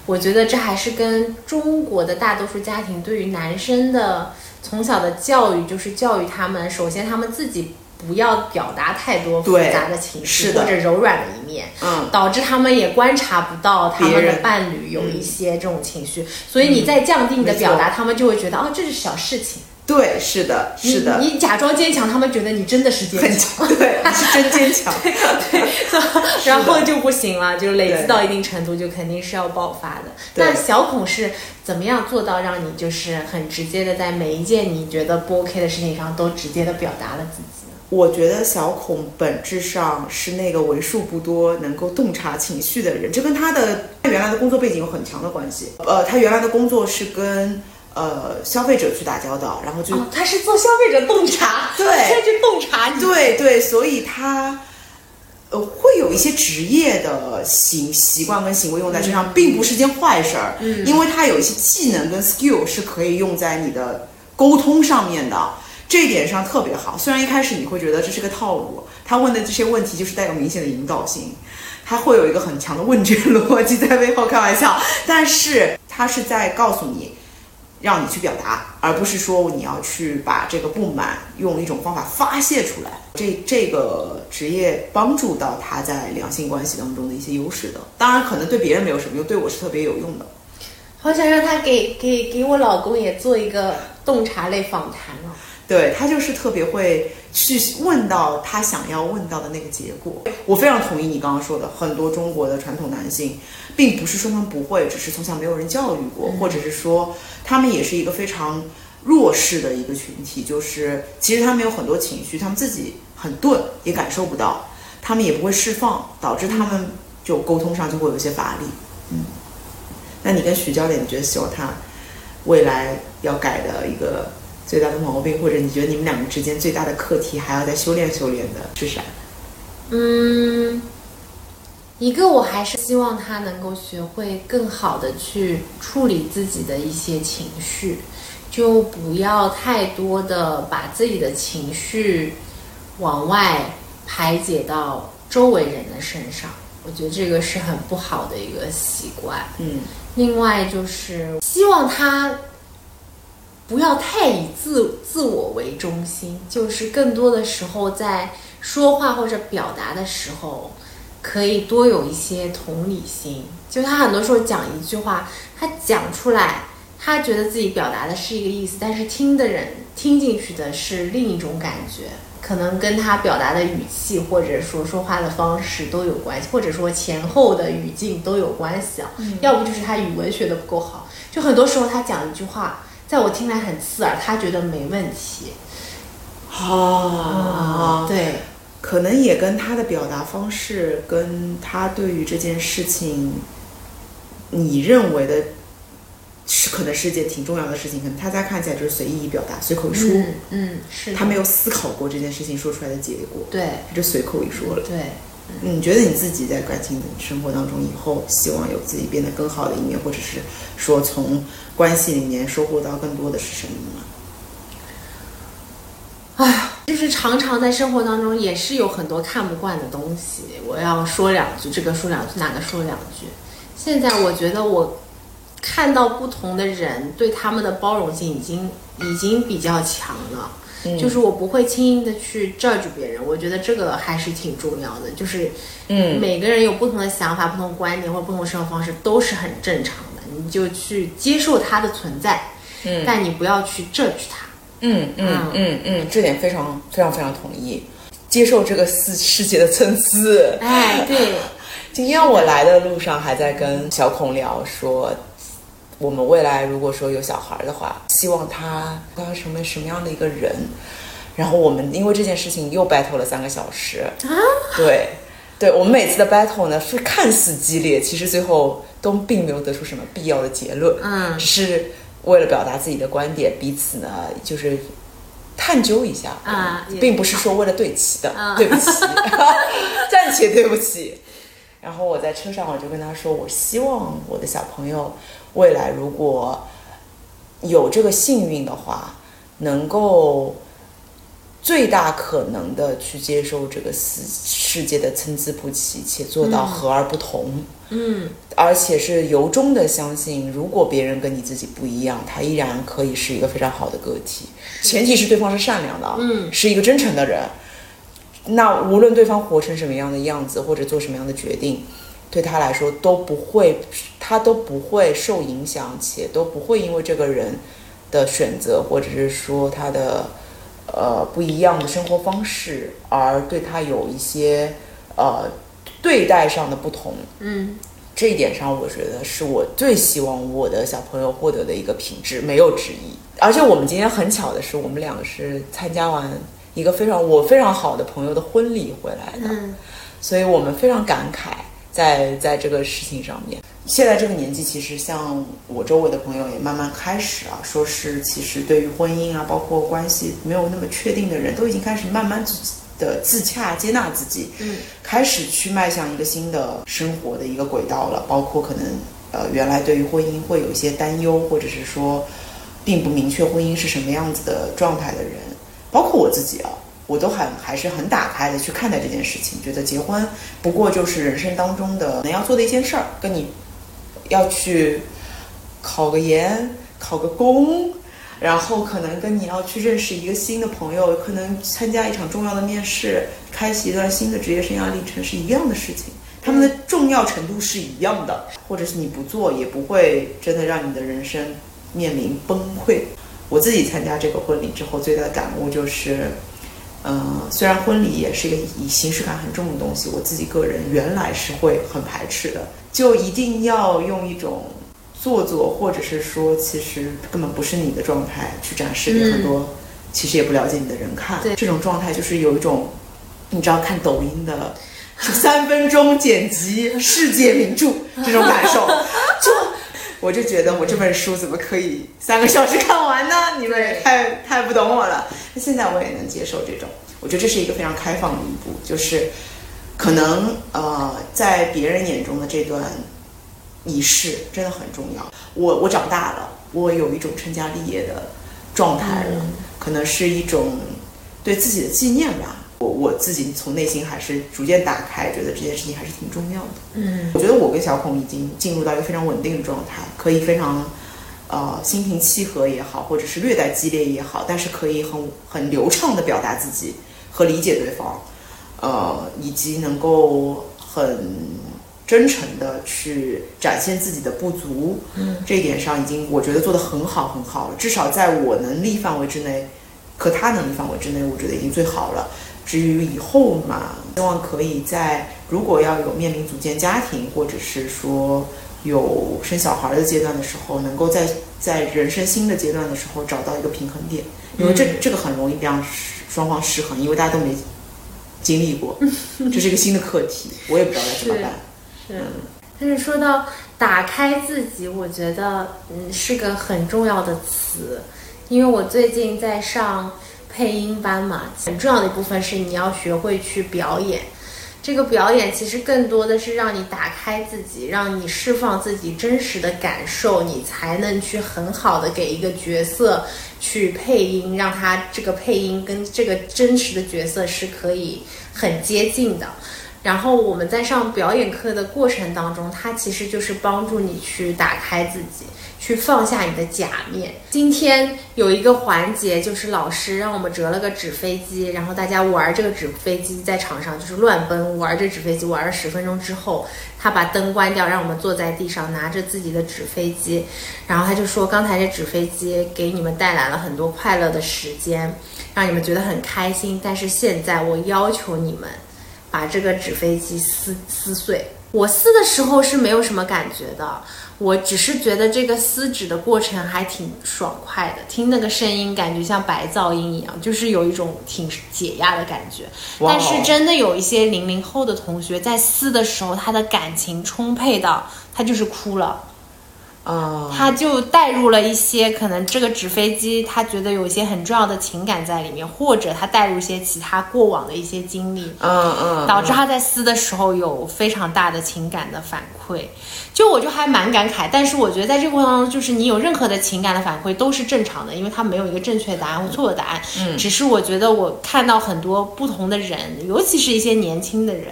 我觉得这还是跟中国的大多数家庭对于男生的从小的教育，就是教育他们，首先他们自己不要表达太多复杂的情绪或者柔软的一面，嗯，导致他们也观察不到他们的伴侣有一些这种情绪，所以你再降低你的表达，他们就会觉得哦，这是小事情。对，是的，是的，你你假装坚强，他们觉得你真的是坚很强。对，你是真坚强。对 然后就不行了，就累积到一定程度，就肯定是要爆发的。那小孔是怎么样做到让你就是很直接的在每一件你觉得不 OK 的事情上都直接的表达了自己呢？我觉得小孔本质上是那个为数不多能够洞察情绪的人，这跟他的原来的工作背景有很强的关系。呃，他原来的工作是跟呃消费者去打交道，然后就、哦，他是做消费者洞察，对他去洞察你。对对，所以他呃会有一些职业的行习惯跟行为用在身上，并不是件坏事儿，嗯因为他有一些技能跟 skill 是可以用在你的沟通上面的。这一点上特别好，虽然一开始你会觉得这是个套路，他问的这些问题就是带有明显的引导性，他会有一个很强的问卷逻辑在背后开玩笑，但是他是在告诉你，让你去表达，而不是说你要去把这个不满用一种方法发泄出来。这这个职业帮助到他在两性关系当中的一些优势的，当然可能对别人没有什么用，对我是特别有用的。好想让他给给给我老公也做一个洞察类访谈哦。对他就是特别会去问到他想要问到的那个结果。我非常同意你刚刚说的，很多中国的传统男性，并不是说他们不会，只是从小没有人教育过，或者是说他们也是一个非常弱势的一个群体，就是其实他们有很多情绪，他们自己很钝，也感受不到，他们也不会释放，导致他们就沟通上就会有一些乏力。嗯，那你跟徐教练，你觉得希望他未来要改的一个最大的毛病，或者你觉得你们两个之间最大的课题还要再修炼修炼的是啥？嗯，一个我还是希望他能够学会更好的去处理自己的一些情绪，就不要太多的把自己的情绪往外排解到周围人的身上。我觉得这个是很不好的一个习惯。嗯另外就是希望他不要太以自自我为中心，就是更多的时候在说话或者表达的时候，可以多有一些同理心。就他很多时候讲一句话，他讲出来，他觉得自己表达的是一个意思，但是听的人听进去的是另一种感觉。可能跟他表达的语气，或者说说话的方式都有关系，或者说前后的语境都有关系啊。要不就是他语文学的不够好，就很多时候他讲一句话，在我听来很刺耳，他觉得没问题。哦，对，可能也跟他的表达方式，跟他对于这件事情，你认为的是可能是一件挺重要的事情，可能他在看起来就是随意一表达，随口一说，嗯嗯，是他没有思考过这件事情说出来的结果，对他就随口一说了。对。你觉得你自己在感情生活当中以后，希望有自己变得更好的一面，或者是说从关系里面收获到更多的是什么呢？哎呀，就是常常在生活当中也是有很多看不惯的东西。我要说两句，这个说两句，那个说两句。现在我觉得我看到不同的人，对他们的包容性已经已经比较强了。就是我不会轻易的去 judge 别人，我觉得这个还是挺重要的。就是，嗯每个人有不同的想法、不同观点或者不同生活方式，都是很正常的。你就去接受它的存在，嗯但你不要去 judge 它。嗯嗯嗯嗯，这点非常非常非常同意，接受这个世世界的参差。哎，对，今天我来的路上还在跟小孔聊说，我们未来如果说有小孩的话，希望他他要成为什么样的一个人。然后我们因为这件事情又 battle 了三个小时啊，对，对我们每次的 battle 呢是看似激烈，其实最后都并没有得出什么必要的结论，嗯只是为了表达自己的观点，彼此呢就是探究一下啊并不是说为了对齐的，啊对不起，暂且对不起。然后我在车上我就跟他说，我希望我的小朋友未来如果有这个幸运的话，能够最大可能的去接受这个世世界的参差不齐，且做到和而不同。嗯而且是由衷的相信，如果别人跟你自己不一样，他依然可以是一个非常好的个体。前提是对方是善良的啊，嗯是一个真诚的人。那无论对方活成什么样的样子，或者做什么样的决定，对他来说都不会，他都不会受影响，且都不会因为这个人的选择，或者是说他的呃不一样的生活方式，而对他有一些呃对待上的不同。嗯这一点上，我觉得是我最希望我的小朋友获得的一个品质，没有之一。而且我们今天很巧的是，我们两个是参加完一个非常我非常好的朋友的婚礼回来的，嗯所以我们非常感慨在在这个事情上面。现在这个年纪，其实像我周围的朋友也慢慢开始啊，说是其实对于婚姻啊，包括关系没有那么确定的人，都已经开始慢慢自己的自洽、接纳自己，嗯，开始去迈向一个新的生活的一个轨道了。包括可能呃，原来对于婚姻会有一些担忧，或者是说并不明确婚姻是什么样子的状态的人，包括我自己啊。我都很还是很打开的去看待这件事情，觉得结婚不过就是人生当中的能要做的一件事儿，跟你要去考个研、考个公，然后可能跟你要去认识一个新的朋友，可能参加一场重要的面试，开启一段新的职业生涯历程是一样的事情，他们的重要程度是一样的，或者是你不做也不会真的让你的人生面临崩溃。我自己参加这个婚礼之后，最大的感悟就是。嗯，虽然婚礼也是一个以形式感很重的东西，我自己个人原来是会很排斥的，就一定要用一种做作，或者是说其实根本不是你的状态去展示给很多其实也不了解你的人看。对这种状态就是有一种，你知道看抖音的三分钟剪辑世界名著这种感受，就我就觉得我这本书怎么可以三个小时看完呢？你们也太太不懂我了。那现在我也能接受这种，我觉得这是一个非常开放的一步，就是可能呃，在别人眼中的这段仪式真的很重要。我我长大了，我有一种成家立业的状态了，可能是一种对自己的纪念吧。我我自己从内心还是逐渐打开，觉得这件事情还是挺重要的。嗯我觉得我跟小孔已经进入到一个非常稳定的状态，可以非常，呃，心平气和也好，或者是略带激烈也好，但是可以很很流畅的表达自己和理解对方，呃，以及能够很真诚的去展现自己的不足，嗯，这一点上已经我觉得做得很好很好了，至少在我能力范围之内，和他能力范围之内，我觉得已经最好了。至于以后嘛，希望可以在如果要有面临组建家庭，或者是说有生小孩的阶段的时候，能够在在人生新的阶段的时候找到一个平衡点，因为这、这个很容易让双方失衡，因为大家都没经历过，这是一个新的课题，我也不知道该怎么办。是。但是说到打开自己，我觉得嗯是个很重要的词，因为我最近在上配音班嘛，很重要的一部分是你要学会去表演。这个表演其实更多的是让你打开自己，让你释放自己真实的感受，你才能去很好的给一个角色去配音，让他这个配音跟这个真实的角色是可以很接近的。然后我们在上表演课的过程当中，它其实就是帮助你去打开自己，去放下你的假面。今天有一个环节，就是老师让我们折了个纸飞机，然后大家玩这个纸飞机在场上就是乱奔，玩这纸飞机玩了十分钟之后，他把灯关掉，让我们坐在地上拿着自己的纸飞机，然后他就说，刚才这纸飞机给你们带来了很多快乐的时间，让你们觉得很开心，但是现在我要求你们。把这个纸飞机撕撕碎。我撕的时候是没有什么感觉的，我只是觉得这个撕纸的过程还挺爽快的，听那个声音感觉像白噪音一样，就是有一种挺解压的感觉。但是真的有一些零零后的同学在撕的时候，他的感情充沛到他就是哭了。啊，他就带入了一些可能这个纸飞机，他觉得有一些很重要的情感在里面，或者他带入一些其他过往的一些经历，嗯嗯，导致他在撕的时候有非常大的情感的反馈。就我就还蛮感慨，但是我觉得在这个过程当中，就是你有任何的情感的反馈都是正常的，因为他没有一个正确答案或错的答案。嗯，只是我觉得我看到很多不同的人，尤其是一些年轻的人。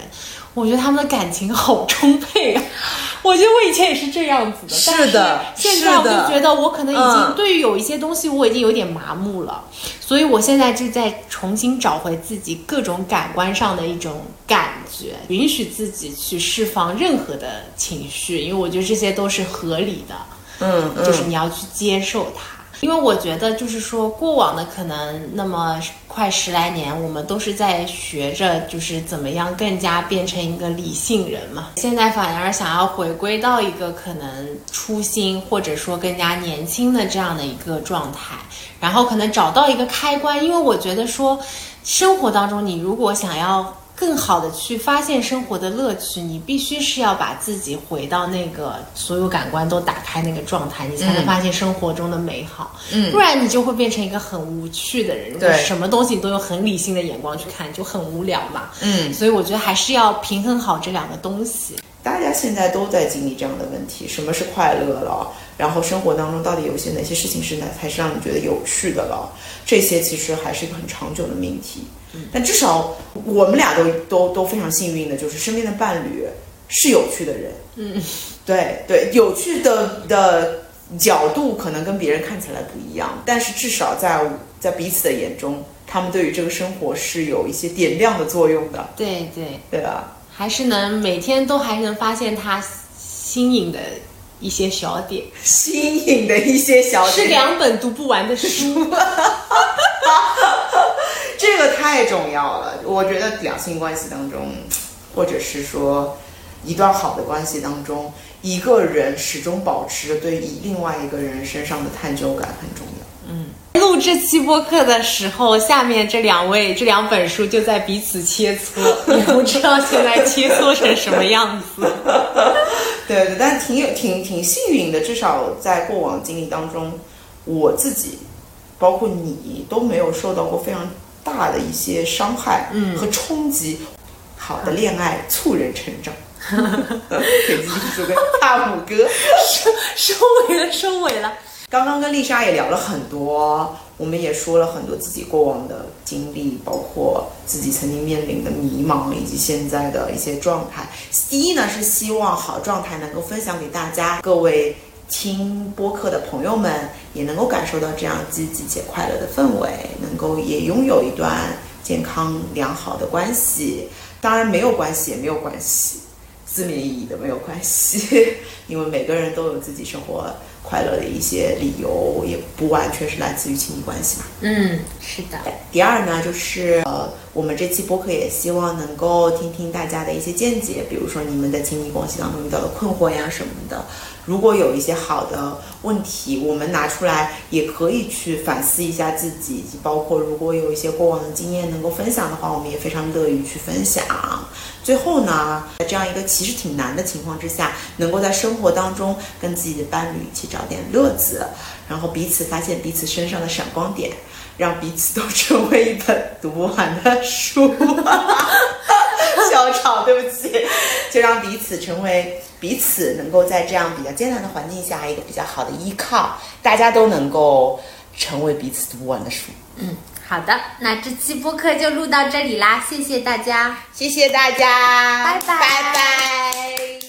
我觉得他们的感情好充沛啊！我觉得我以前也是这样子的，是的。现在我就觉得我可能已经对于有一些东西我已经有点麻木了，所以我现在就在重新找回自己各种感官上的一种感觉，允许自己去释放任何的情绪，因为我觉得这些都是合理的。嗯，就是你要去接受它。因为我觉得，就是说，过往的可能那么快十来年，我们都是在学着，就是怎么样更加变成一个理性人嘛。现在反而想要回归到一个可能初心，或者说更加年轻的这样的一个状态，然后可能找到一个开关。因为我觉得说，生活当中，你如果想要。更好的去发现生活的乐趣，你必须是要把自己回到那个所有感官都打开那个状态，你才能发现生活中的美好。嗯，不然你就会变成一个很无趣的人。对，什么东西你都用很理性的眼光去看，就很无聊嘛。嗯，所以我觉得还是要平衡好这两个东西。大家现在都在经历这样的问题：什么是快乐了？然后生活当中到底有些哪些事情是哪才是让你觉得有趣的了？这些其实还是一个很长久的命题。但至少我们俩都都都非常幸运的，就是身边的伴侣是有趣的人。嗯，对对，有趣的的角度可能跟别人看起来不一样，但是至少在在彼此的眼中，他们对于这个生活是有一些点亮的作用的。对对对吧，还是能每天都还能发现他新颖的一些小点，新颖的一些小点，是两本读不完的书。这个太重要了，我觉得两性关系当中，或者是说一段好的关系当中，一个人始终保持着对以另外一个人身上的探究感很重要。嗯，录这期播客的时候，下面这两位这两本书就在彼此切磋，也不知道现在切磋成什么样子。对对，但挺有挺挺幸运的，至少在过往经历当中，我自己包括你都没有受到过非常。大的一些伤害和冲击，好的恋爱促人成长。给自己做个大拇哥，收 收尾了，收尾了。刚刚跟丽莎也聊了很多，我们也说了很多自己过往的经历，包括自己曾经面临的迷茫，以及现在的一些状态。第一呢，是希望好状态能够分享给大家，各位。听播客的朋友们也能够感受到这样积极且快乐的氛围，能够也拥有一段健康良好的关系。当然没有关系也没有关系，字面意义的没有关系，因为每个人都有自己生活快乐的一些理由，也不完全是来自于亲密关系嘛。嗯，是的。第二呢，就是呃，我们这期播客也希望能够听听大家的一些见解，比如说你们在亲密关系当中遇到的困惑呀什么的。如果有一些好的问题，我们拿出来也可以去反思一下自己，以及包括如果有一些过往的经验能够分享的话，我们也非常乐于去分享。最后呢，在这样一个其实挺难的情况之下，能够在生活当中跟自己的伴侣一起找点乐子，然后彼此发现彼此身上的闪光点，让彼此都成为一本读不完的书。小吵，对不起，就让彼此成为。彼此能够在这样比较艰难的环境下一个比较好的依靠，大家都能够成为彼此读不完的书。嗯，好的，那这期播客就录到这里啦，谢谢大家，谢谢大家，拜拜，拜拜。